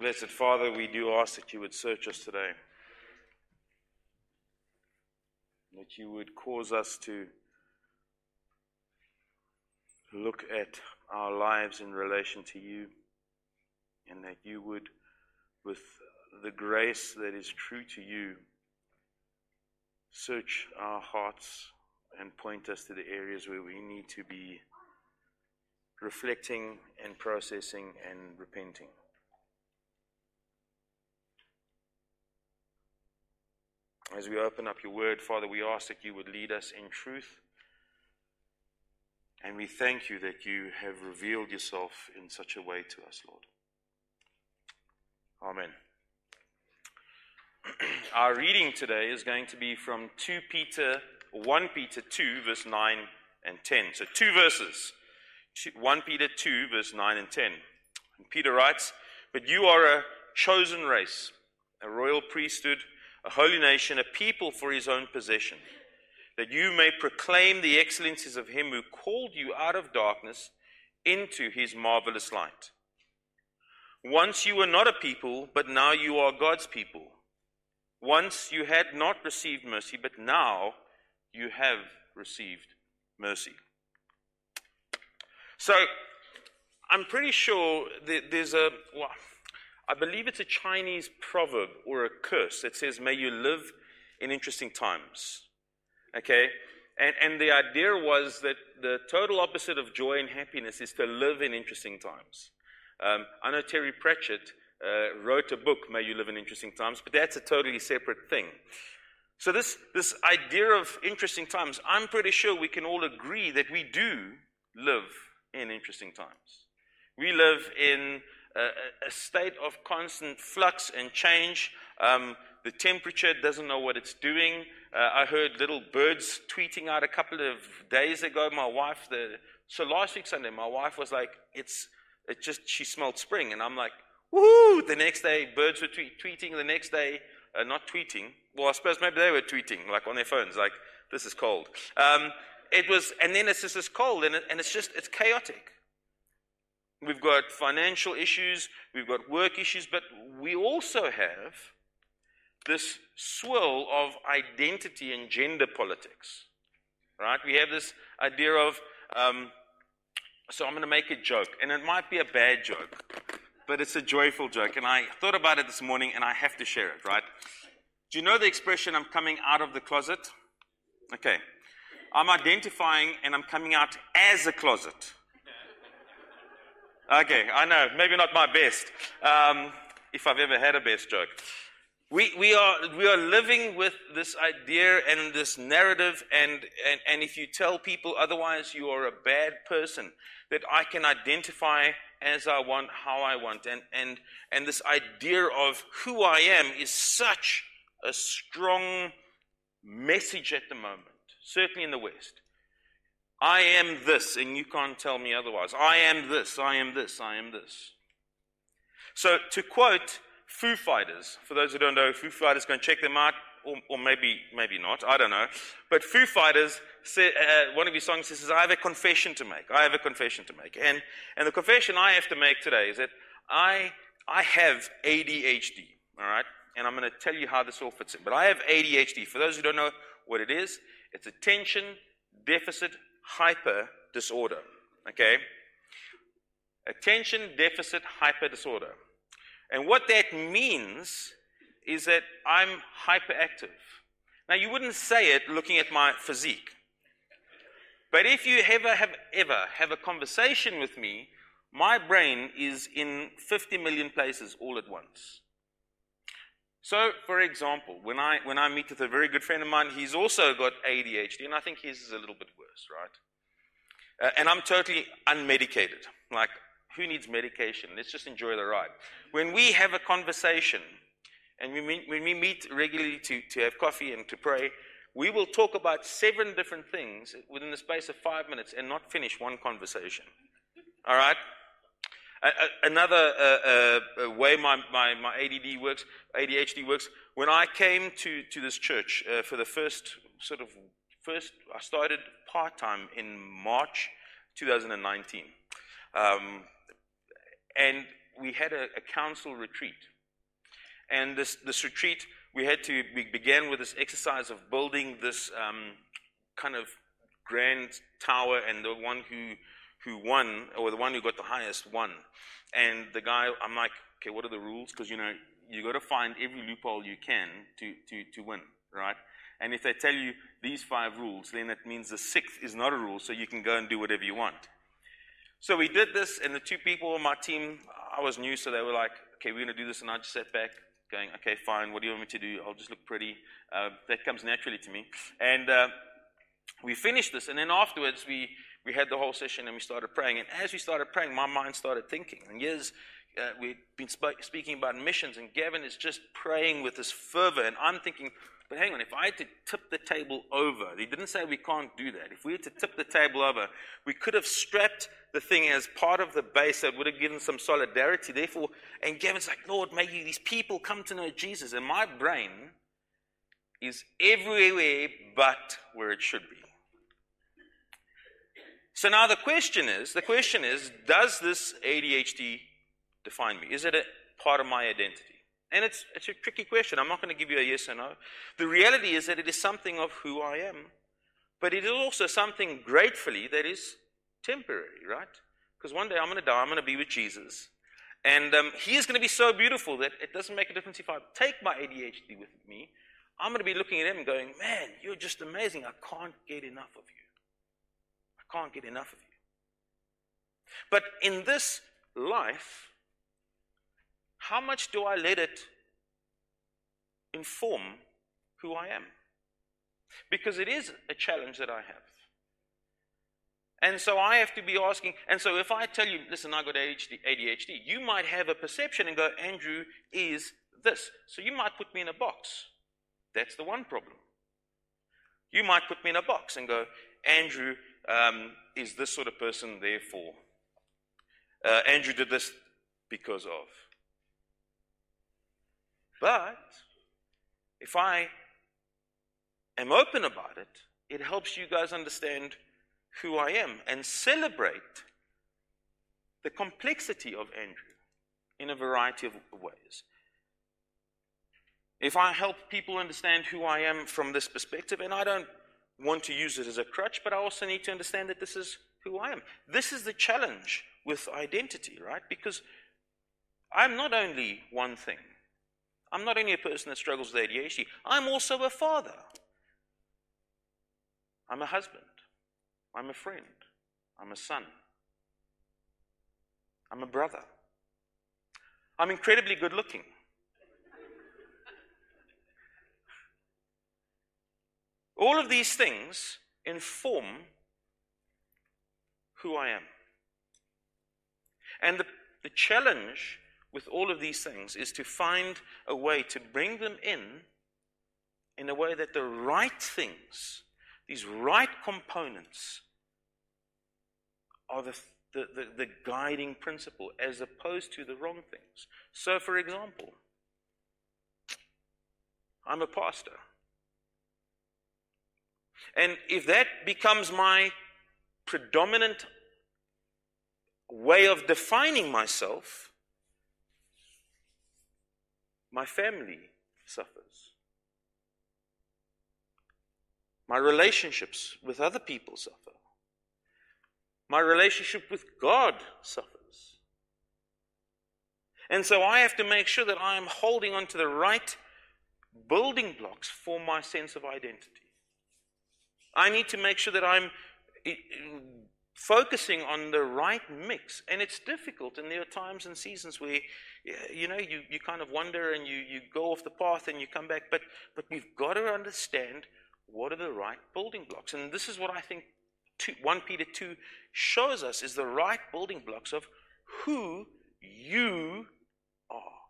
Blessed Father, we do ask that you would search us today. That you would cause us to look at our lives in relation to you, and that you would, with the grace that is true to you, search our hearts and point us to the areas where we need to be reflecting and processing and repenting. As we open up your word, Father, we ask that you would lead us in truth. And we thank you that you have revealed yourself in such a way to us, Lord. Amen. Our reading today is going to be from 2 Peter, 1 Peter 2, verse 9 and 10. So, two verses 1 Peter 2, verse 9 and 10. And Peter writes, But you are a chosen race, a royal priesthood a holy nation, a people for his own possession, that you may proclaim the excellencies of him who called you out of darkness into his marvelous light. Once you were not a people, but now you are God's people. Once you had not received mercy, but now you have received mercy. So, I'm pretty sure there's a. Well, I believe it's a Chinese proverb or a curse that says, May you live in interesting times. Okay? And, and the idea was that the total opposite of joy and happiness is to live in interesting times. Um, I know Terry Pratchett uh, wrote a book, May You Live in Interesting Times, but that's a totally separate thing. So, this, this idea of interesting times, I'm pretty sure we can all agree that we do live in interesting times. We live in a, a state of constant flux and change. Um, the temperature doesn't know what it's doing. Uh, I heard little birds tweeting out a couple of days ago. My wife, the, so last week Sunday, my wife was like, "It's it just she smelled spring," and I'm like, "Woo!" The next day, birds were tweet, tweeting. The next day, uh, not tweeting. Well, I suppose maybe they were tweeting, like on their phones, like, "This is cold." Um, it was, and then it's just this cold, and, it, and it's just it's chaotic. We've got financial issues, we've got work issues, but we also have this swirl of identity and gender politics. Right? We have this idea of, um, so I'm going to make a joke, and it might be a bad joke, but it's a joyful joke. And I thought about it this morning, and I have to share it, right? Do you know the expression, I'm coming out of the closet? Okay. I'm identifying and I'm coming out as a closet. Okay, I know, maybe not my best, um, if I've ever had a best joke. We, we, are, we are living with this idea and this narrative, and, and, and if you tell people otherwise, you are a bad person, that I can identify as I want, how I want. And, and, and this idea of who I am is such a strong message at the moment, certainly in the West. I am this, and you can't tell me otherwise. I am this, I am this, I am this. So, to quote Foo Fighters, for those who don't know, Foo Fighters, go and check them out, or, or maybe, maybe not, I don't know. But Foo Fighters, say, uh, one of his songs says, I have a confession to make. I have a confession to make. And, and the confession I have to make today is that I, I have ADHD, all right? And I'm going to tell you how this all fits in. But I have ADHD. For those who don't know what it is, it's attention deficit hyper disorder. Okay? Attention deficit hyper disorder. And what that means is that I'm hyperactive. Now, you wouldn't say it looking at my physique. But if you ever have ever have a conversation with me, my brain is in 50 million places all at once. So, for example, when I, when I meet with a very good friend of mine, he's also got ADHD, and I think his is a little bit worse, right? Uh, and I'm totally unmedicated. Like, who needs medication? Let's just enjoy the ride. When we have a conversation, and we meet, when we meet regularly to, to have coffee and to pray, we will talk about seven different things within the space of five minutes and not finish one conversation. All right? Another uh, uh, way my, my, my ADD works, ADHD works, when I came to, to this church uh, for the first sort of first, I started part time in March 2019. Um, and we had a, a council retreat. And this, this retreat, we had to, we began with this exercise of building this um, kind of grand tower, and the one who, who won, or the one who got the highest, won. And the guy, I'm like, okay, what are the rules? Because, you know, you got to find every loophole you can to, to, to win, right? And if they tell you these five rules, then it means the sixth is not a rule, so you can go and do whatever you want. So we did this, and the two people on my team, I was new, so they were like, okay, we're going to do this. And I just sat back, going, okay, fine, what do you want me to do? I'll just look pretty. Uh, that comes naturally to me. And uh, we finished this, and then afterwards, we, we had the whole session and we started praying. And as we started praying, my mind started thinking. And yes, uh, we've been sp- speaking about missions, and Gavin is just praying with this fervor. And I'm thinking, but hang on, if I had to tip the table over, he didn't say we can't do that. If we had to tip the table over, we could have strapped the thing as part of the base that would have given some solidarity. Therefore, and Gavin's like, Lord, may you, these people come to know Jesus. And my brain is everywhere but where it should be. So now the question is, the question is, does this ADHD define me? Is it a part of my identity? And it's, it's a tricky question. I'm not going to give you a yes or no. The reality is that it is something of who I am, but it is also something gratefully that is temporary, right? Because one day I'm going to die, I'm going to be with Jesus. And um, he is going to be so beautiful that it doesn't make a difference if I take my ADHD with me. I'm going to be looking at him and going, man, you're just amazing. I can't get enough of you. Can't get enough of you. But in this life, how much do I let it inform who I am? Because it is a challenge that I have. And so I have to be asking, and so if I tell you, listen, I got ADHD, you might have a perception and go, Andrew is this. So you might put me in a box. That's the one problem. You might put me in a box and go, Andrew um, is this sort of person, therefore. Uh, Andrew did this because of. But if I am open about it, it helps you guys understand who I am and celebrate the complexity of Andrew in a variety of ways. If I help people understand who I am from this perspective, and I don't want to use it as a crutch, but I also need to understand that this is who I am. This is the challenge with identity, right? Because I'm not only one thing. I'm not only a person that struggles with ADHD, I'm also a father. I'm a husband. I'm a friend. I'm a son. I'm a brother. I'm incredibly good looking. All of these things inform who I am. And the, the challenge with all of these things is to find a way to bring them in in a way that the right things, these right components, are the, the, the, the guiding principle as opposed to the wrong things. So, for example, I'm a pastor. And if that becomes my predominant way of defining myself, my family suffers. My relationships with other people suffer. My relationship with God suffers. And so I have to make sure that I am holding on to the right building blocks for my sense of identity. I need to make sure that I'm eh, eh, focusing on the right mix. And it's difficult, and there are times and seasons where eh, you know, you, you kind of wonder and you, you go off the path and you come back. But, but we've got to understand what are the right building blocks. And this is what I think two, 1 Peter 2 shows us is the right building blocks of who you are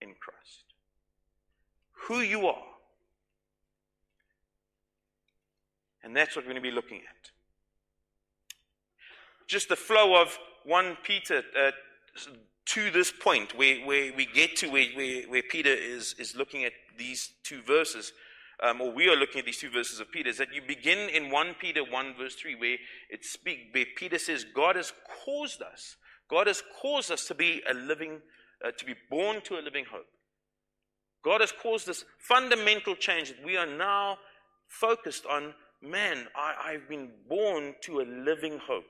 in Christ. Who you are. And that's what we're going to be looking at. Just the flow of 1 Peter uh, to this point where, where we get to where, where, where Peter is, is looking at these two verses, um, or we are looking at these two verses of Peter, is that you begin in 1 Peter 1, verse 3, where it speak, where Peter says, God has caused us God has caused us to be a living, uh, to be born to a living hope. God has caused this fundamental change that we are now focused on man, I, have been born to a living hope.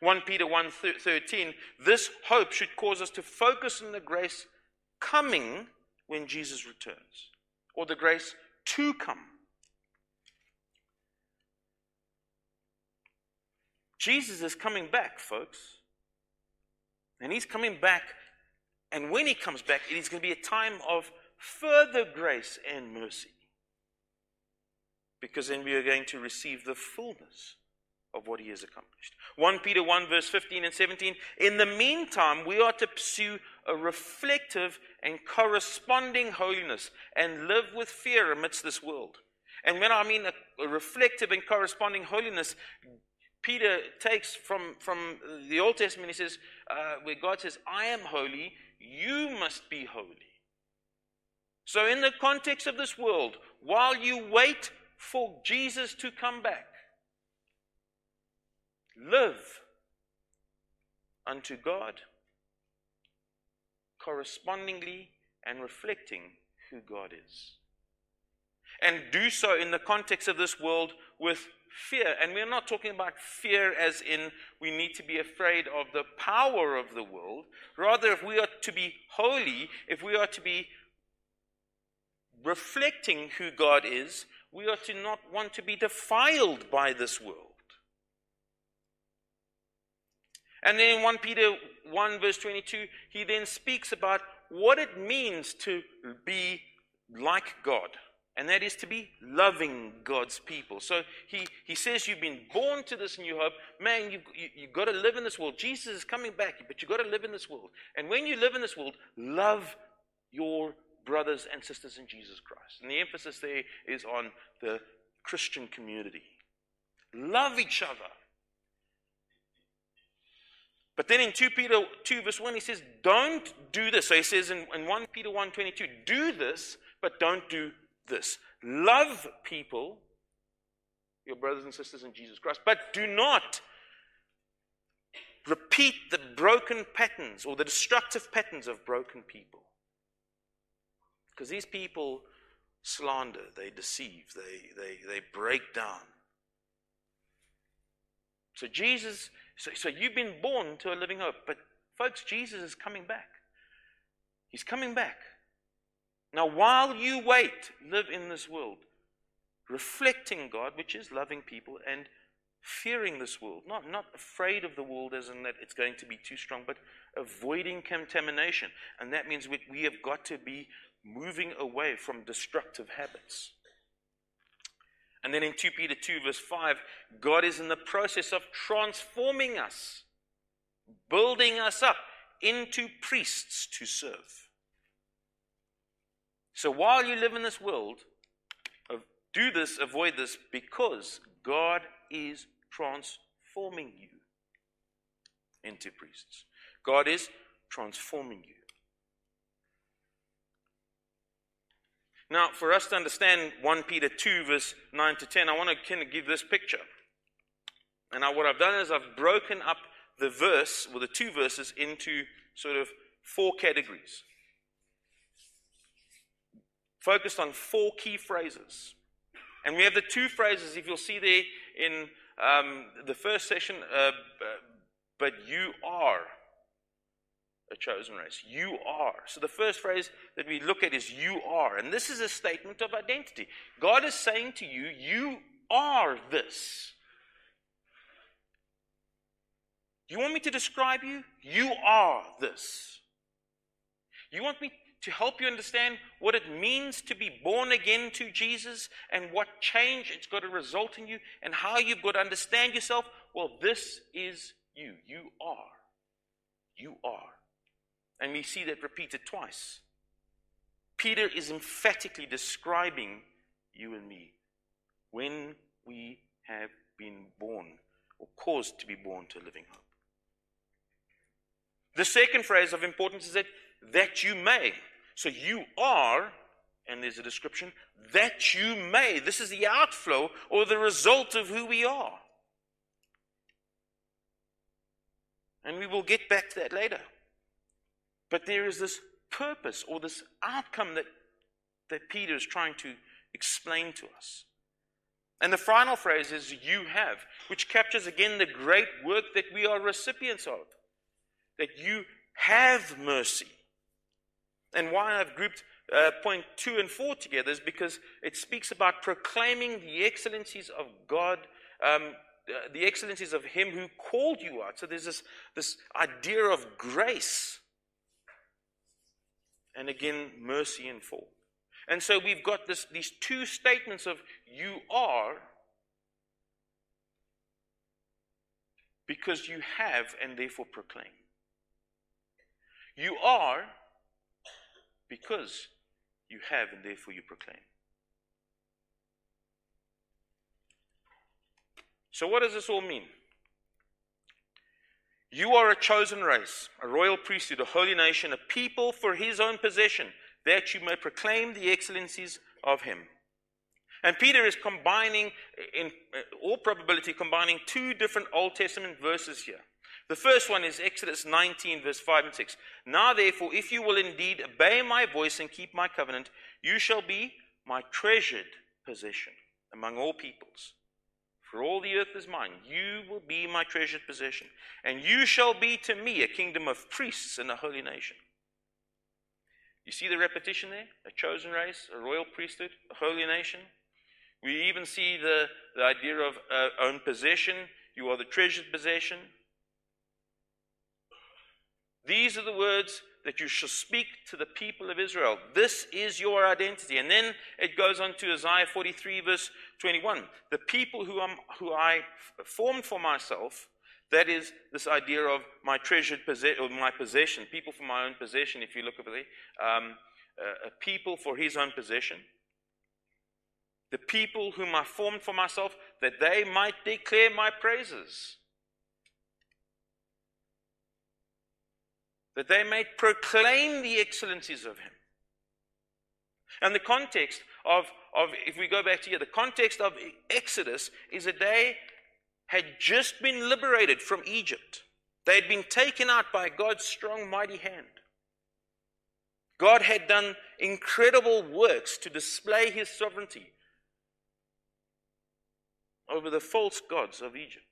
1 Peter 1 13, this hope should cause us to focus on the grace coming when Jesus returns, or the grace to come. Jesus is coming back, folks. And he's coming back. And when he comes back, it is going to be a time of further grace and mercy because then we are going to receive the fullness of what he has accomplished. 1 Peter 1, verse 15 and 17. In the meantime, we are to pursue a reflective and corresponding holiness and live with fear amidst this world. And when I mean a, reflective and corresponding holiness, Peter takes from, from the Old Testament, he says, uh, where God says, I am holy, you must be holy. So, in the context of this world, while you wait for Jesus to come back. Live unto God, correspondingly and reflecting who God is. And do so in the context of this world with fear. And we're not talking about fear as in we need to be afraid of the power of the world. Rather, if we are to be holy, if we are to be reflecting who God is, we are to not want to be defiled by this world. And then in 1 Peter 1, verse 22, he then speaks about what it means to be like God. And that is to be loving God's people. So he, he says, You've been born to this new hope. Man, you've, you, you've got to live in this world. Jesus is coming back, but you've got to live in this world. And when you live in this world, love your brothers and sisters in Jesus Christ. And the emphasis there is on the Christian community. Love each other. But then in 2 Peter 2, verse 1, he says, Don't do this. So he says in, in 1 Peter 1 22, do this, but don't do this. Love people, your brothers and sisters in Jesus Christ, but do not repeat the broken patterns or the destructive patterns of broken people. Because these people slander, they deceive, they, they, they break down. So, Jesus, so, so you've been born to a living hope. But, folks, Jesus is coming back. He's coming back. Now, while you wait, live in this world, reflecting God, which is loving people, and fearing this world. Not, not afraid of the world as in that it's going to be too strong, but avoiding contamination. And that means we, we have got to be moving away from destructive habits. And then in 2 Peter 2, verse 5, God is in the process of transforming us, building us up into priests to serve. So while you live in this world, do this, avoid this, because God is transforming you into priests. God is transforming you. Now, for us to understand 1 Peter 2, verse 9 to 10, I want to kind of give this picture. And now, what I've done is I've broken up the verse, or the two verses, into sort of four categories. Focused on four key phrases. And we have the two phrases, if you'll see there in um, the first session, uh, but you are a chosen race. You are. So the first phrase that we look at is you are. And this is a statement of identity. God is saying to you, you are this. You want me to describe you? You are this. You want me to help you understand what it means to be born again to Jesus and what change it's got to result in you and how you've got to understand yourself? Well, this is you. You are. You are. And we see that repeated twice. Peter is emphatically describing you and me when we have been born or caused to be born to a living hope. The second phrase of importance is that that you may. So you are, and there's a description, that you may. This is the outflow or the result of who we are. And we will get back to that later. But there is this purpose or this outcome that, that Peter is trying to explain to us. And the final phrase is you have, which captures again the great work that we are recipients of. That you have mercy. And why I've grouped uh, point two and four together is because it speaks about proclaiming the excellencies of God, um, the excellencies of Him who called you out. So there's this, this idea of grace. And again, mercy and full. And so we've got this, these two statements of you are because you have and therefore proclaim. You are because you have and therefore you proclaim. So, what does this all mean? You are a chosen race, a royal priesthood, a holy nation, a people for his own possession, that you may proclaim the excellencies of him. And Peter is combining, in uh, all probability, combining two different Old Testament verses here. The first one is Exodus 19, verse 5 and 6. Now, therefore, if you will indeed obey my voice and keep my covenant, you shall be my treasured possession among all peoples. For all the earth is mine. You will be my treasured possession. And you shall be to me a kingdom of priests and a holy nation. You see the repetition there? A chosen race, a royal priesthood, a holy nation. We even see the, the idea of uh, own possession. You are the treasured possession. These are the words that you shall speak to the people of Israel. This is your identity. And then it goes on to Isaiah 43, verse 21. The people who, I'm, who I formed for myself, that is this idea of my treasured possession, or my possession, people for my own possession, if you look over there, um, uh, a people for his own possession. The people whom I formed for myself, that they might declare my praises. that they may proclaim the excellencies of him. And the context of, of, if we go back to here, the context of Exodus is that they had just been liberated from Egypt. They had been taken out by God's strong, mighty hand. God had done incredible works to display his sovereignty over the false gods of Egypt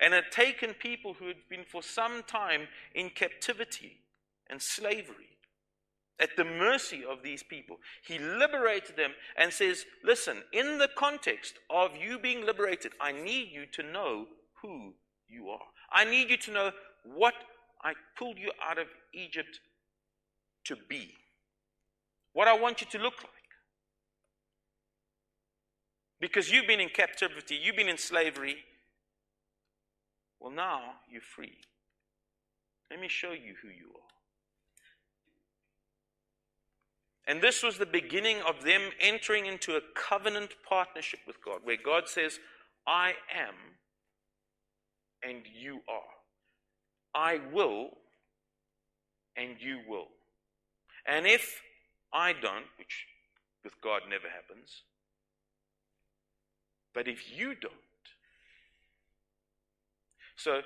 and had taken people who had been for some time in captivity and slavery at the mercy of these people. He liberated them and says, Listen, in the context of you being liberated, I need you to know who you are. I need you to know what I pulled you out of Egypt to be, what I want you to look like. Because you've been in captivity, you've been in slavery, well, now you're free. Let me show you who you are. And this was the beginning of them entering into a covenant partnership with God, where God says, I am and you are. I will and you will. And if I don't, which with God never happens, but if you don't, so,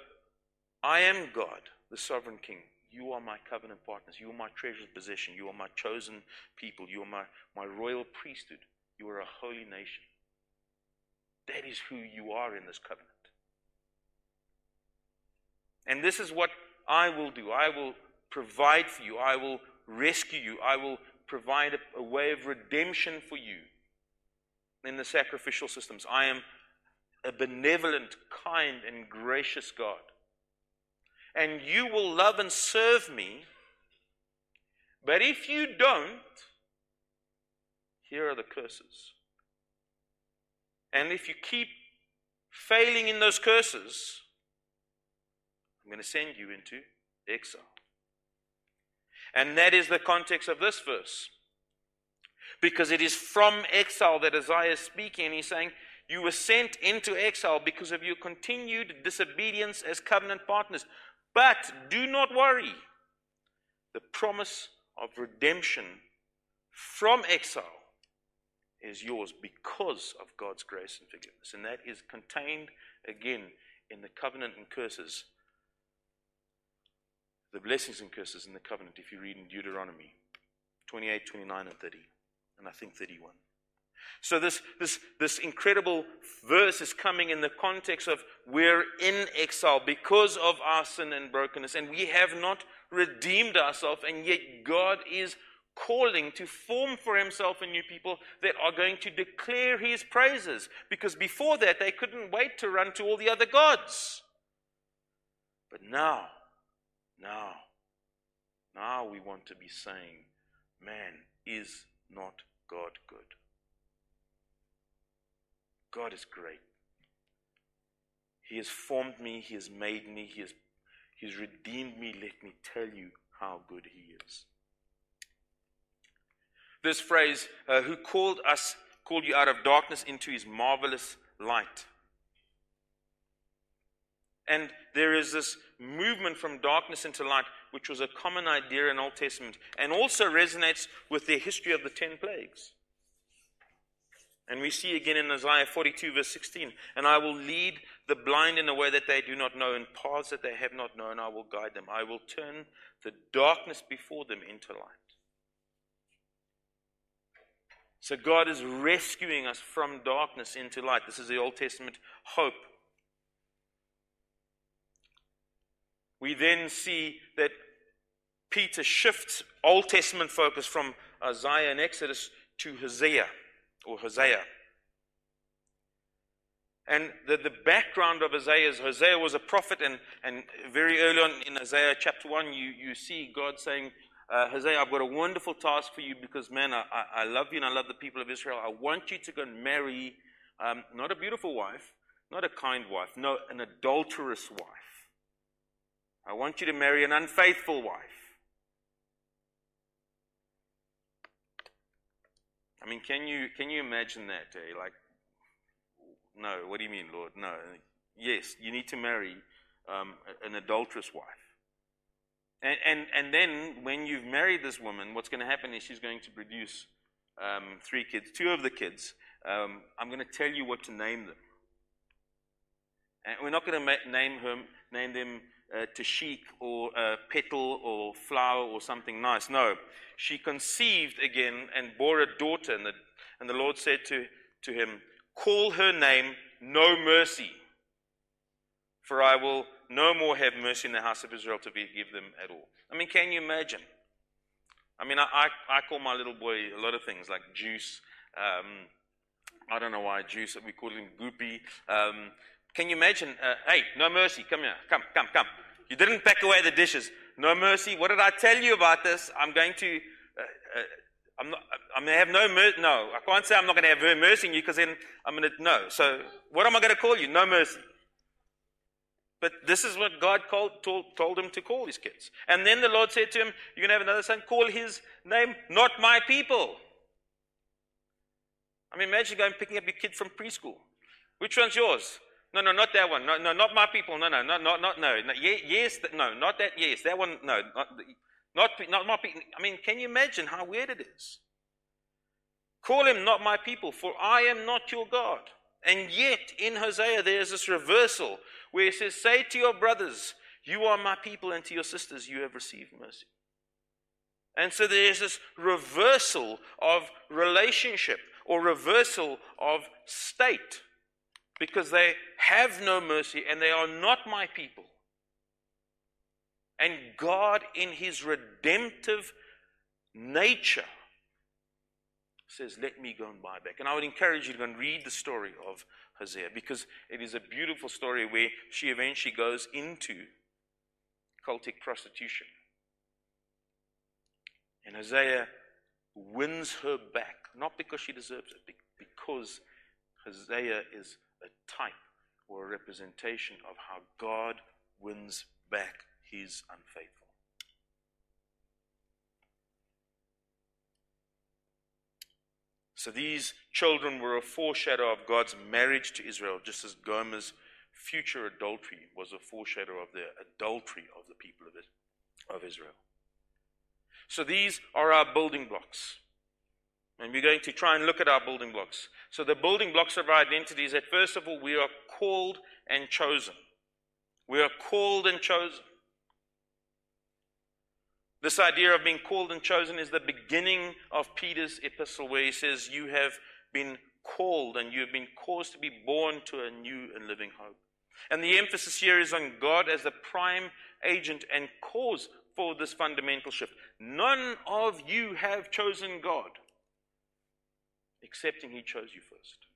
I am God, the sovereign king. You are my covenant partners. You are my treasured possession. You are my chosen people. You are my, my royal priesthood. You are a holy nation. That is who you are in this covenant. And this is what I will do. I will provide for you. I will rescue you. I will provide a, a way of redemption for you in the sacrificial systems. I am a benevolent, kind, and gracious God. And you will love and serve me. But if you don't, here are the curses. And if you keep failing in those curses, I'm going to send you into exile. And that is the context of this verse. Because it is from exile that Isaiah is speaking, and he's saying, you were sent into exile because of your continued disobedience as covenant partners. But do not worry. The promise of redemption from exile is yours because of God's grace and forgiveness. And that is contained again in the covenant and curses the blessings and curses in the covenant if you read in Deuteronomy 28, 29, and 30, and I think 31. So this, this, this incredible verse is coming in the context of we're in exile because of our sin and brokenness, and we have not redeemed ourselves, and yet God is calling to form for himself a new people that are going to declare his praises. Because before that, they couldn't wait to run to all the other gods. But now, now, now we want to be saying, man, is not God good? God is great. He has formed me, He has made me, He has, he has redeemed me. Let me tell you how good He is. This phrase, uh, who called us, called you out of darkness into His marvelous light. And there is this movement from darkness into light, which was a common idea in Old Testament, and also resonates with the history of the ten plagues. And we see again in Isaiah 42, verse 16, and I will lead the blind in a way that they do not know, in paths that they have not known, I will guide them. I will turn the darkness before them into light. So God is rescuing us from darkness into light. This is the Old Testament hope. We then see that Peter shifts Old Testament focus from Isaiah and Exodus to Hosea or Hosea. And the, the background of Hosea is Hosea was a prophet, and, and very early on in Hosea chapter 1, you, you see God saying, uh, Hosea, I've got a wonderful task for you because, man, I, I love you and I love the people of Israel. I want you to go and marry um, not a beautiful wife, not a kind wife, no, an adulterous wife. I want you to marry an unfaithful wife. I mean, can you, can you imagine that? Eh? Like, no, what do you mean, Lord? No. Yes, you need to marry um, an adulterous wife. And, and, and then when you've married this woman, what's going to happen is she's going to produce um, three kids, two of the kids. Um, I'm going to tell you what to name them. And we're not going to ma- name, her, name them uh, Tashik or uh, Petal or Flower or something nice. No. She conceived again and bore a daughter, and the, and the Lord said to, to him, Call her name No Mercy, for I will no more have mercy in the house of Israel to forgive them at all. I mean, can you imagine? I mean, I, I, I call my little boy a lot of things like juice. Um, I don't know why juice, we call him goopy. Um, can you imagine? Uh, hey, no mercy, come here, come, come, come. You didn't pack away the dishes. No mercy. What did I tell you about this? I'm going to. Uh, uh, I'm not. I'm going to have no mercy. No, I can't say I'm not going to have her mercy on you because then I'm going to no. So what am I going to call you? No mercy. But this is what God called, told, told him to call his kids. And then the Lord said to him, You're going to have another son, call his name, not my people. I mean, imagine going picking up your kid from preschool. Which one's yours? No, no, not that one. No, no, not my people. No, no, no, not, not, no. no yes, no, not that. Yes, that one. No, not, not, not my people. I mean, can you imagine how weird it is? Call him not my people, for I am not your God. And yet, in Hosea, there is this reversal where it says, Say to your brothers, You are my people, and to your sisters, you have received mercy. And so there is this reversal of relationship or reversal of state because they have no mercy and they are not my people. And God, in his redemptive nature, says, Let me go and buy back. And I would encourage you to go and read the story of Hosea because it is a beautiful story where she eventually goes into cultic prostitution. And Hosea wins her back, not because she deserves it, because Hosea is a type or a representation of how God wins back his unfaithful. So these children were a foreshadow of God's marriage to Israel, just as Gomer's future adultery was a foreshadow of the adultery of the people of Israel. So these are our building blocks. And we're going to try and look at our building blocks. So, the building blocks of our identity is that, first of all, we are called and chosen. We are called and chosen. This idea of being called and chosen is the beginning of Peter's epistle, where he says, You have been called and you have been caused to be born to a new and living hope. And the emphasis here is on God as the prime agent and cause for this fundamental shift. None of you have chosen God, excepting He chose you first.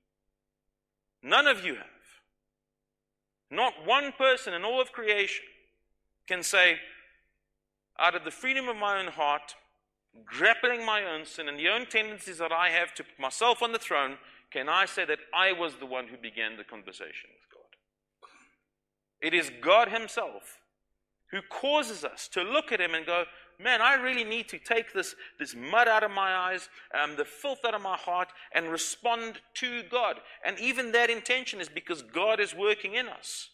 None of you have. Not one person in all of creation can say, out of the freedom of my own heart, grappling my own sin and the own tendencies that I have to put myself on the throne, can I say that I was the one who began the conversation with God? It is God Himself who causes us to look at Him and go, Man, I really need to take this, this mud out of my eyes, um, the filth out of my heart, and respond to God. And even that intention is because God is working in us.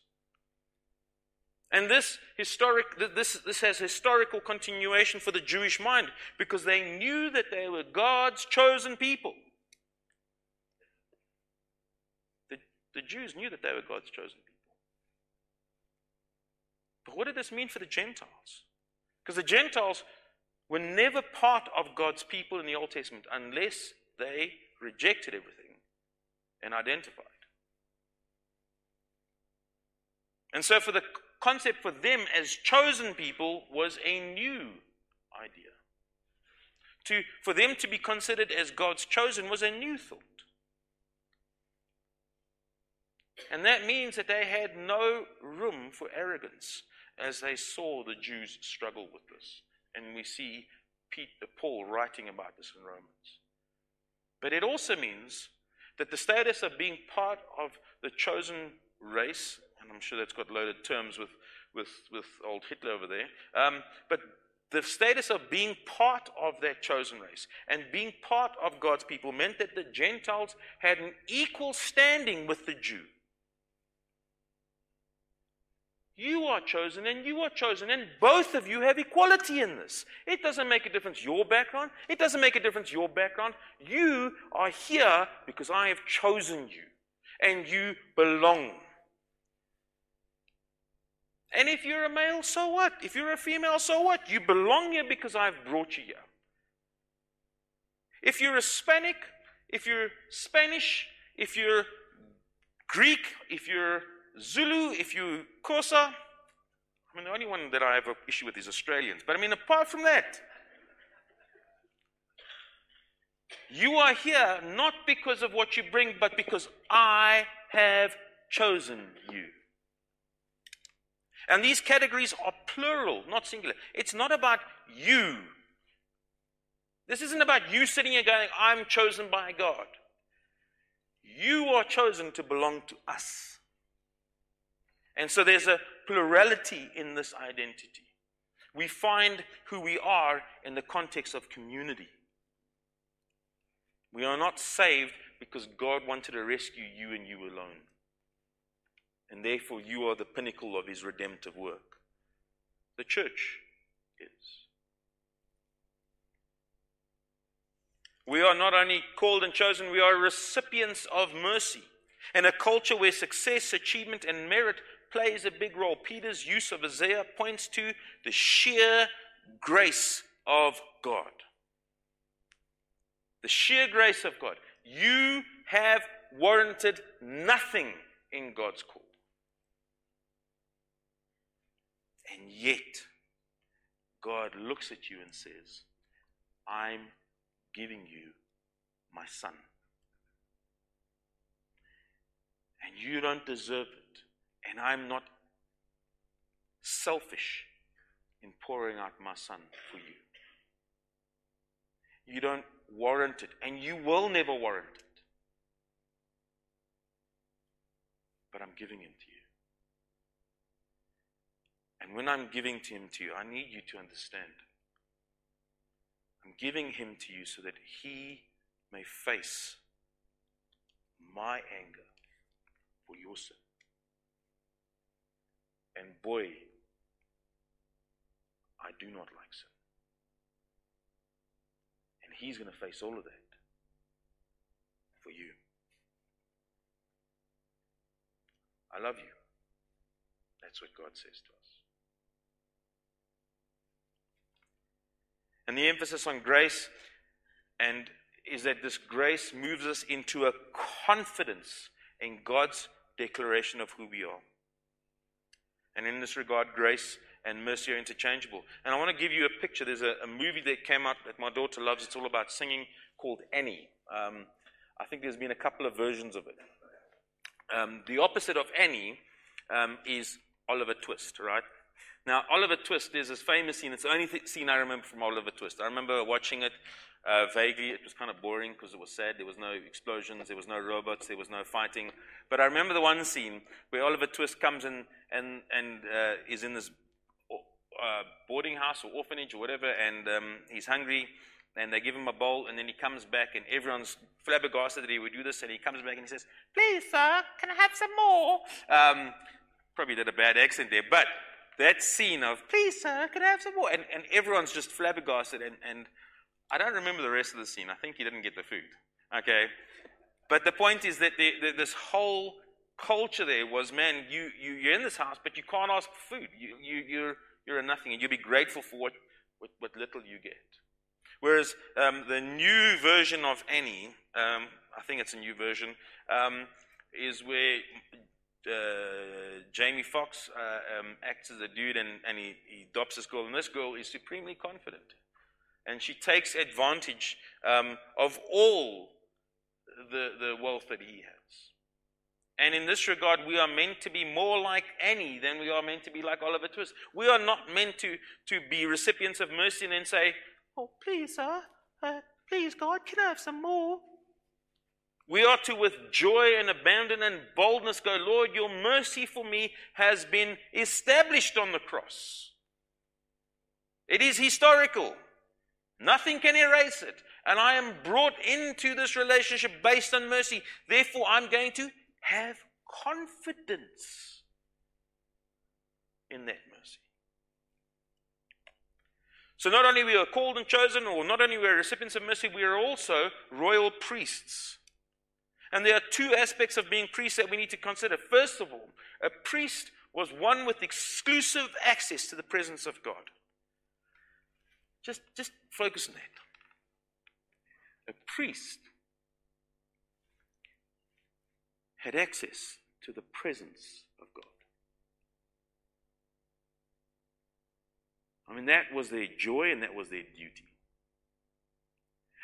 And this historic this, this has historical continuation for the Jewish mind because they knew that they were God's chosen people. The, the Jews knew that they were God's chosen people. But what did this mean for the Gentiles? Because the Gentiles were never part of God's people in the Old Testament unless they rejected everything and identified. And so, for the concept for them as chosen people was a new idea. To, for them to be considered as God's chosen was a new thought. And that means that they had no room for arrogance as they saw the Jews struggle with this. And we see Pete, Paul writing about this in Romans. But it also means that the status of being part of the chosen race, and I'm sure that's got loaded terms with, with, with old Hitler over there, um, but the status of being part of that chosen race and being part of God's people meant that the Gentiles had an equal standing with the Jew. You are chosen and you are chosen, and both of you have equality in this. It doesn't make a difference your background, it doesn't make a difference your background. You are here because I have chosen you, and you belong. And if you're a male, so what? If you're a female, so what? You belong here because I've brought you here. If you're Hispanic, if you're Spanish, if you're Greek, if you're Zulu, if you Xhosa, I mean, the only one that I have an issue with is Australians. But I mean, apart from that, you are here not because of what you bring, but because I have chosen you. And these categories are plural, not singular. It's not about you. This isn't about you sitting here going, I'm chosen by God. You are chosen to belong to us. And so there's a plurality in this identity. We find who we are in the context of community. We are not saved because God wanted to rescue you and you alone. And therefore, you are the pinnacle of his redemptive work. The church is. We are not only called and chosen, we are recipients of mercy. In a culture where success, achievement, and merit plays a big role. Peter's use of Isaiah points to the sheer grace of God. The sheer grace of God. You have warranted nothing in God's call. And yet, God looks at you and says, I'm giving you my son. And you don't deserve it. And I'm not selfish in pouring out my son for you. You don't warrant it, and you will never warrant it. But I'm giving him to you. And when I'm giving him to you, I need you to understand. I'm giving him to you so that he may face my anger for your sin. And boy, I do not like sin. And he's going to face all of that for you. I love you. That's what God says to us. And the emphasis on grace and is that this grace moves us into a confidence in God's declaration of who we are. And in this regard, grace and mercy are interchangeable. And I want to give you a picture. There's a, a movie that came out that my daughter loves. It's all about singing called Annie. Um, I think there's been a couple of versions of it. Um, the opposite of Annie um, is Oliver Twist, right? Now, Oliver Twist, there's this famous scene. It's the only th- scene I remember from Oliver Twist. I remember watching it vaguely. It was kind of boring because it was sad. There was no explosions, there was no robots, there was no fighting. But I remember the one scene where Oliver Twist comes in and, and uh, is in this uh, boarding house or orphanage or whatever, and um, he's hungry. And they give him a bowl, and then he comes back, and everyone's flabbergasted that he would do this. And he comes back and he says, Please, sir, can I have some more? Um, probably did a bad accent there, but that scene of, Please, sir, can I have some more? And, and everyone's just flabbergasted. And, and I don't remember the rest of the scene. I think he didn't get the food. Okay? But the point is that the, the, this whole culture there was, man, you, you, you're in this house, but you can't ask for food. You, you, you're, you're a nothing, and you'll be grateful for what, what, what little you get. Whereas um, the new version of Annie, um, I think it's a new version, um, is where uh, Jamie Foxx uh, um, acts as a dude and, and he, he, adopts this girl, and this girl is supremely confident. And she takes advantage um, of all the, the wealth that he has. And in this regard, we are meant to be more like Annie than we are meant to be like Oliver Twist. We are not meant to, to be recipients of mercy and then say, Oh, please, sir, uh, please, God, can I have some more? We are to, with joy and abandon and boldness, go, Lord, your mercy for me has been established on the cross. It is historical. Nothing can erase it. And I am brought into this relationship based on mercy. Therefore, I'm going to have confidence in that mercy. So not only we are called and chosen, or not only we are recipients of mercy, we are also royal priests. And there are two aspects of being priests that we need to consider. First of all, a priest was one with exclusive access to the presence of God. Just, just focus on that. A priest had access to the presence of God. I mean, that was their joy and that was their duty.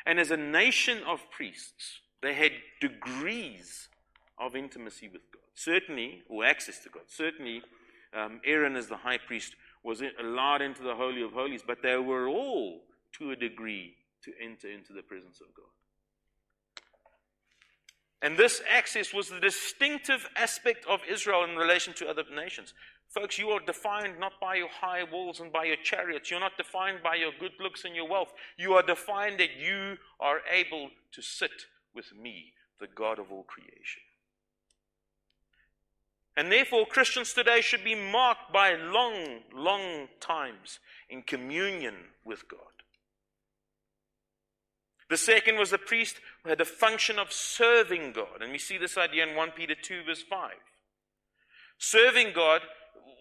And as a nation of priests, they had degrees of intimacy with God. Certainly, or access to God. Certainly, um, Aaron, as the high priest, was allowed into the Holy of Holies, but they were all, to a degree, to enter into the presence of God. And this access was the distinctive aspect of Israel in relation to other nations. Folks, you are defined not by your high walls and by your chariots. You're not defined by your good looks and your wealth. You are defined that you are able to sit with me, the God of all creation. And therefore, Christians today should be marked by long, long times in communion with God. The second was the priest who had the function of serving God. And we see this idea in 1 Peter 2, verse 5. Serving God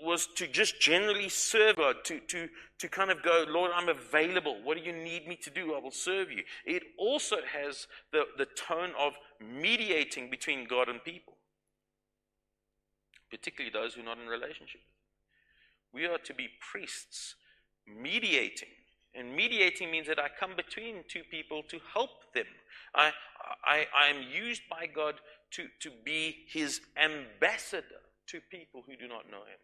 was to just generally serve God, to, to, to kind of go, Lord, I'm available. What do you need me to do? I will serve you. It also has the, the tone of mediating between God and people, particularly those who are not in relationship. We are to be priests, mediating and mediating means that I come between two people to help them. I, I, I am used by God to, to be his ambassador to people who do not know him.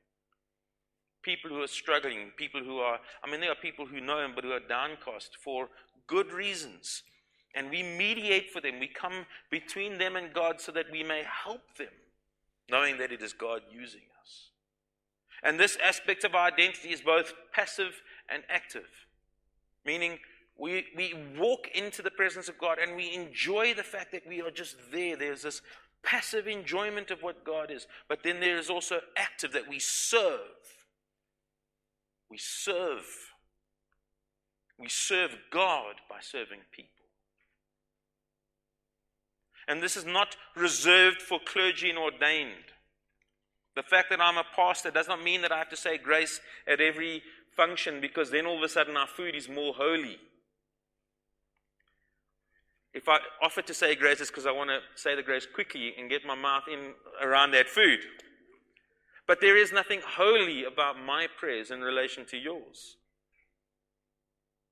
People who are struggling, people who are, I mean, there are people who know him but who are downcast for good reasons. And we mediate for them. We come between them and God so that we may help them, knowing that it is God using us. And this aspect of our identity is both passive and active. Meaning, we, we walk into the presence of God and we enjoy the fact that we are just there. There's this passive enjoyment of what God is. But then there is also active that we serve. We serve. We serve God by serving people. And this is not reserved for clergy and ordained. The fact that I'm a pastor does not mean that I have to say grace at every function because then all of a sudden our food is more holy. If I offer to say grace, it's because I want to say the grace quickly and get my mouth in around that food. But there is nothing holy about my prayers in relation to yours.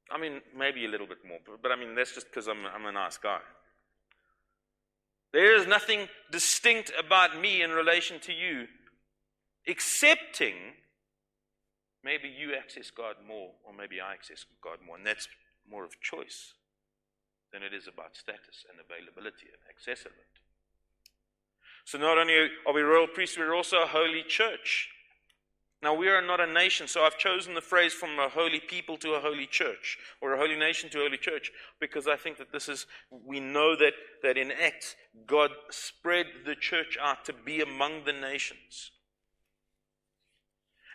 I mean, maybe a little bit more, but, but I mean, that's just because I'm, I'm a nice guy. There is nothing distinct about me in relation to you, excepting maybe you access God more, or maybe I access God more, and that's more of choice than it is about status and availability and accessibility. So not only are we royal priests, we're also a holy church. Now, we are not a nation, so I've chosen the phrase from a holy people to a holy church, or a holy nation to a holy church, because I think that this is, we know that, that in Acts, God spread the church out to be among the nations.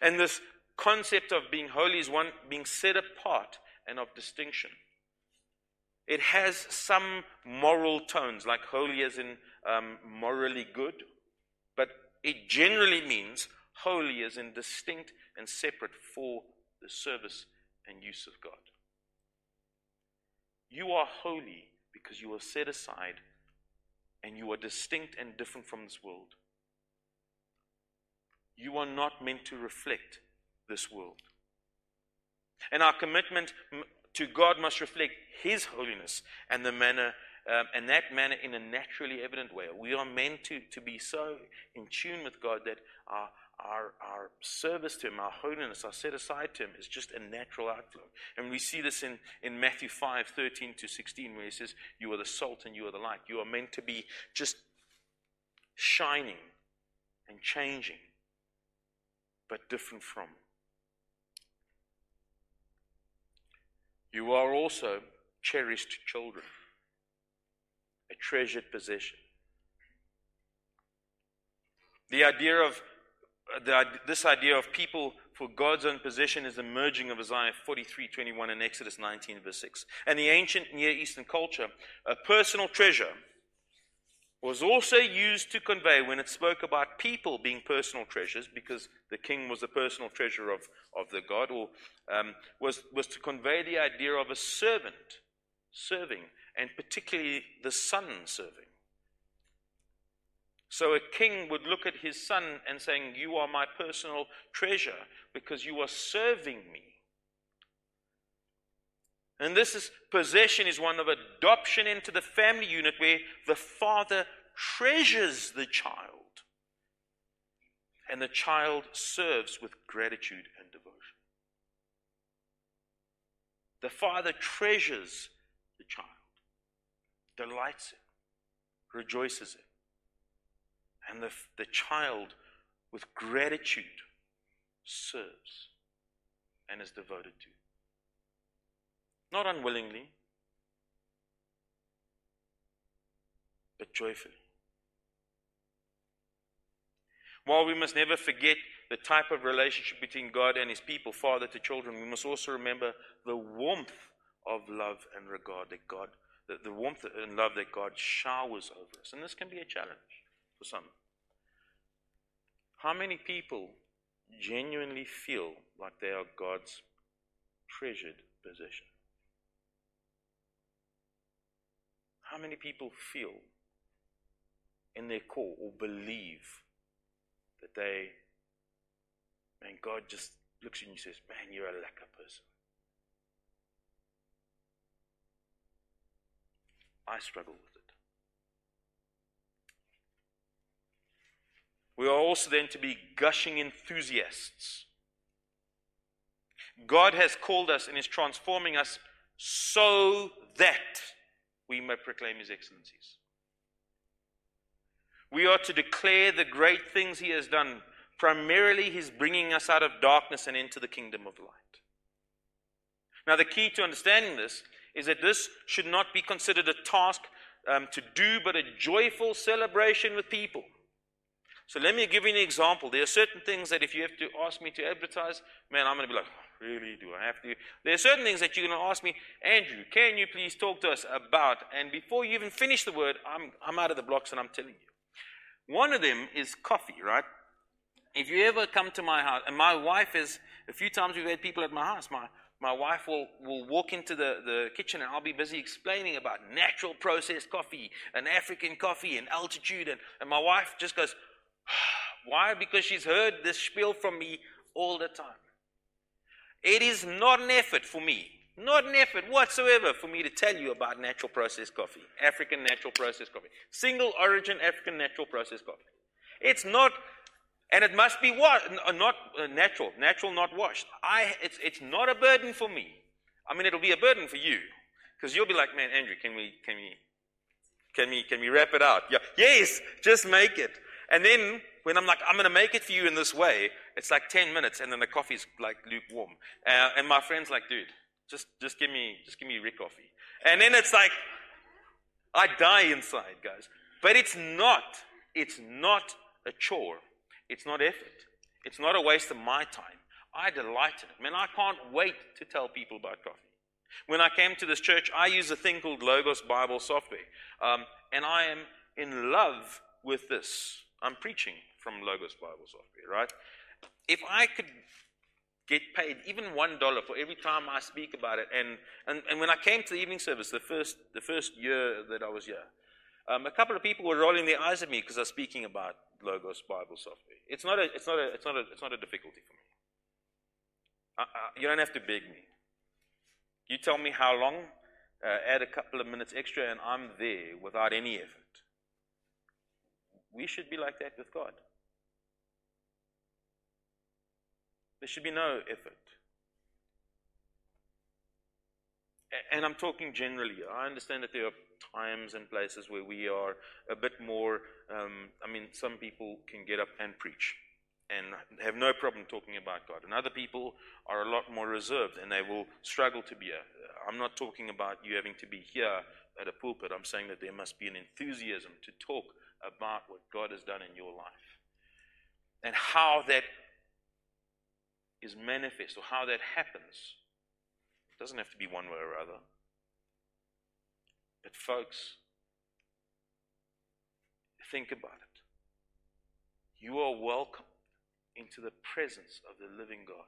And this concept of being holy is one being set apart and of distinction. It has some moral tones, like holy as in um, morally good, but it generally means holy as in distinct and separate for the service and use of God. You are holy because you are set aside and you are distinct and different from this world. You are not meant to reflect this world. And our commitment to God must reflect His holiness and the manner um, and that manner in a naturally evident way. We are meant to, to be so in tune with God that our, our, our service to Him, our holiness, our set aside to Him is just a natural outflow. And we see this in, in Matthew 5 13 to 16, where He says, You are the salt and you are the light. You are meant to be just shining and changing, but different from. You are also cherished children a treasured possession. The idea of the, this idea of people for God's own possession is the merging of Isaiah 43 21 and Exodus 19, verse 6. And the ancient Near Eastern culture, a personal treasure was also used to convey when it spoke about people being personal treasures, because the king was the personal treasure of, of the God, or um, was, was to convey the idea of a servant serving and particularly the son serving. So a king would look at his son and saying, You are my personal treasure because you are serving me. And this is possession is one of adoption into the family unit where the father treasures the child. And the child serves with gratitude and devotion. The father treasures the child delights in, rejoices in. And the, the child, with gratitude, serves and is devoted to. Not unwillingly, but joyfully. While we must never forget the type of relationship between God and His people, father to children, we must also remember the warmth of love and regard that God the, the warmth and love that God showers over us. And this can be a challenge for some. How many people genuinely feel like they are God's treasured possession? How many people feel in their core or believe that they, man, God just looks at you and says, man, you're a lekker person. I struggle with it. We are also then to be gushing enthusiasts. God has called us and is transforming us so that we may proclaim His excellencies. We are to declare the great things He has done. Primarily, He's bringing us out of darkness and into the kingdom of light. Now, the key to understanding this is that this should not be considered a task um, to do, but a joyful celebration with people. So let me give you an example. There are certain things that if you have to ask me to advertise, man, I'm going to be like, oh, really? Do I have to? There are certain things that you're going to ask me, Andrew, can you please talk to us about? And before you even finish the word, I'm, I'm out of the blocks and I'm telling you. One of them is coffee, right? If you ever come to my house, and my wife is, a few times we've had people at my house, my, my wife will, will walk into the, the kitchen and I'll be busy explaining about natural processed coffee and African coffee and altitude. And, and my wife just goes, Why? Because she's heard this spiel from me all the time. It is not an effort for me, not an effort whatsoever for me to tell you about natural processed coffee, African natural processed coffee, single origin African natural processed coffee. It's not and it must be what? Uh, not uh, natural, natural, not washed. I, it's, it's not a burden for me. I mean, it'll be a burden for you. Because you'll be like, man, Andrew, can we, can we, can we, can we wrap it out? Yeah. Yes, just make it. And then when I'm like, I'm going to make it for you in this way, it's like 10 minutes and then the coffee's like lukewarm. Uh, and my friend's like, dude, just, just give me, just give me Ricoffy. And then it's like, I die inside, guys. But it's not, it's not a chore. It's not effort. It's not a waste of my time. I delight in it. Man, I can't wait to tell people about coffee. When I came to this church, I use a thing called Logos Bible software. Um, and I am in love with this. I'm preaching from Logos Bible software, right? If I could get paid even one dollar for every time I speak about it, and, and, and when I came to the evening service, the first, the first year that I was here, um, a couple of people were rolling their eyes at me because I was speaking about Logos Bible software. It's not a, it's not a, it's not a, it's not a difficulty for me. I, I, you don't have to beg me. You tell me how long, uh, add a couple of minutes extra, and I'm there without any effort. We should be like that with God. There should be no effort. And I'm talking generally. I understand that there are times and places where we are a bit more, um, I mean, some people can get up and preach and have no problem talking about God. And other people are a lot more reserved and they will struggle to be here. I'm not talking about you having to be here at a pulpit. I'm saying that there must be an enthusiasm to talk about what God has done in your life and how that is manifest or how that happens. It doesn't have to be one way or other. But, folks, think about it. You are welcome into the presence of the living God,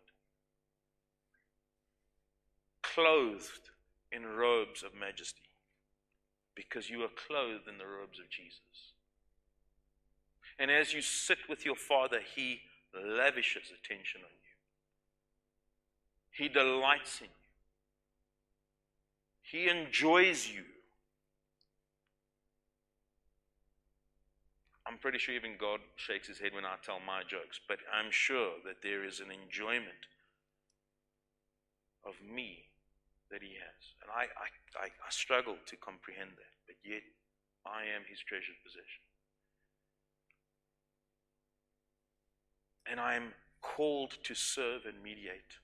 clothed in robes of majesty, because you are clothed in the robes of Jesus. And as you sit with your Father, He lavishes attention on you, He delights in you, He enjoys you. I'm pretty sure even God shakes his head when I tell my jokes, but I'm sure that there is an enjoyment of me that he has. And I, I, I, I struggle to comprehend that, but yet I am his treasured possession. And I am called to serve and mediate.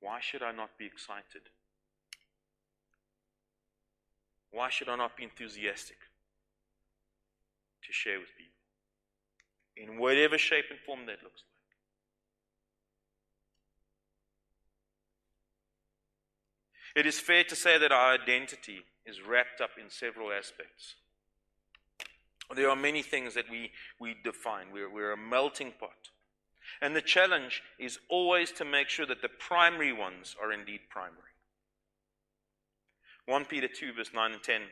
Why should I not be excited? Why should I not be enthusiastic? to share with people in whatever shape and form that looks like. It is fair to say that our identity is wrapped up in several aspects. There are many things that we, we define. We're, we're a melting pot. And the challenge is always to make sure that the primary ones are indeed primary. 1 Peter 2, verse 9 and 10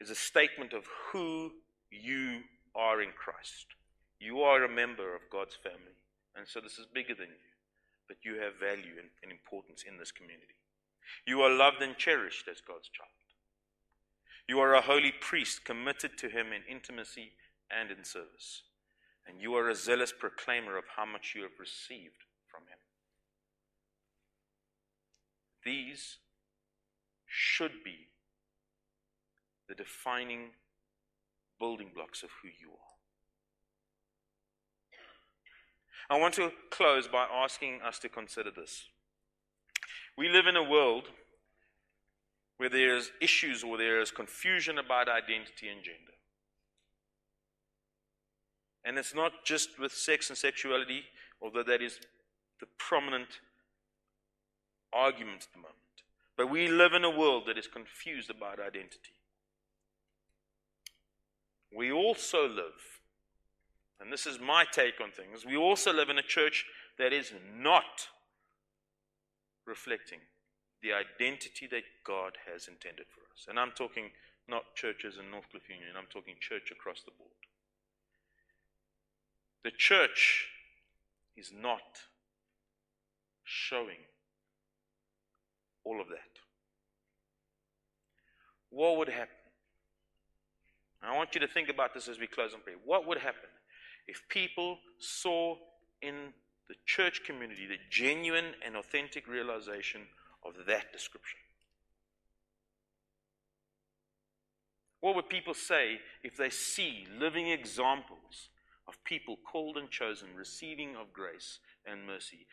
is a statement of who you are in Christ. You are a member of God's family. And so this is bigger than you. But you have value and, and importance in this community. You are loved and cherished as God's child. You are a holy priest committed to Him in intimacy and in service. And you are a zealous proclaimer of how much you have received from Him. These should be the defining building blocks of who you are. I want to close by asking us to consider this. We live in a world where there is issues or there is confusion about identity and gender. And it's not just with sex and sexuality, although that is the prominent argument at the moment. But we live in a world that is confused about identity we also live, and this is my take on things, we also live in a church that is not reflecting the identity that God has intended for us. And I'm talking not churches in Northcliff Union, I'm talking church across the board. The church is not showing all of that. What would happen? I want you to think about this as we close in prayer. What would happen if people saw in the church community the genuine and authentic realization of that description? What would people say if they see living examples of people called and chosen, receiving of grace and mercy,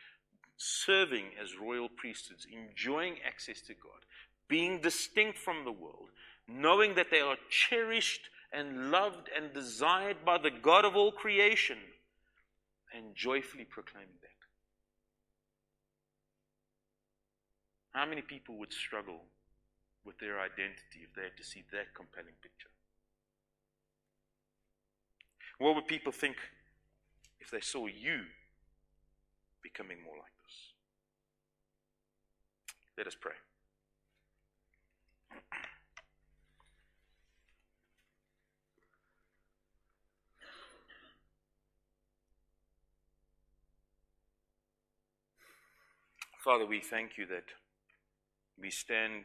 serving as royal priesthoods, enjoying access to God, being distinct from the world, knowing that they are cherished and loved and desired by the God of all creation, and joyfully proclaiming that? How many people would struggle with their identity if they had to see that compelling picture? What would people think if they saw you becoming more like this? Let us pray. Father, we thank you that we stand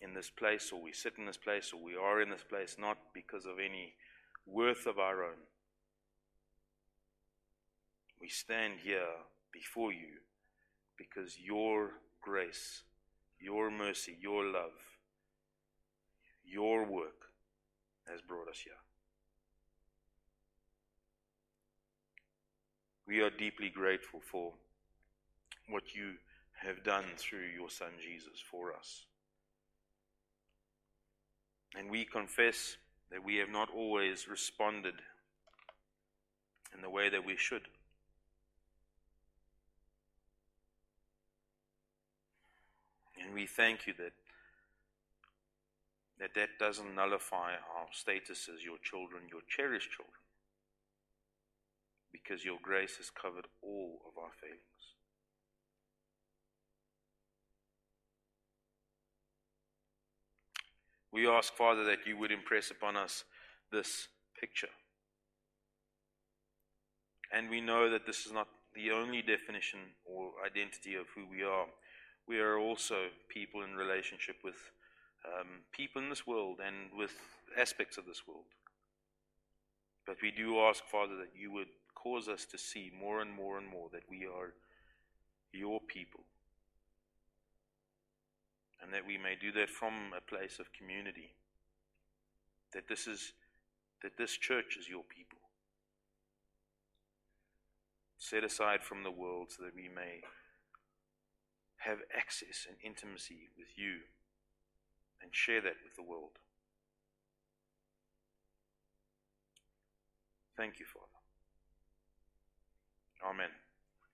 in this place, or we sit in this place, or we are in this place, not because of any worth of our own. We stand here before you because your grace, your mercy, your love, your work has brought us here. We are deeply grateful for what you have done through your Son Jesus for us. And we confess that we have not always responded in the way that we should. And we thank you that that, that doesn't nullify our status as your children, your cherished children, because your grace has covered all of our failings. We ask, Father, that you would impress upon us this picture. And we know that this is not the only definition or identity of who we are. We are also people in relationship with um, people in this world and with aspects of this world. But we do ask, Father, that you would cause us to see more and more and more that we are your people and that we may do that from a place of community. That this is that this church is your people. Set aside from the world so that we may have access and intimacy with you and share that with the world. Thank you, Father. Amen.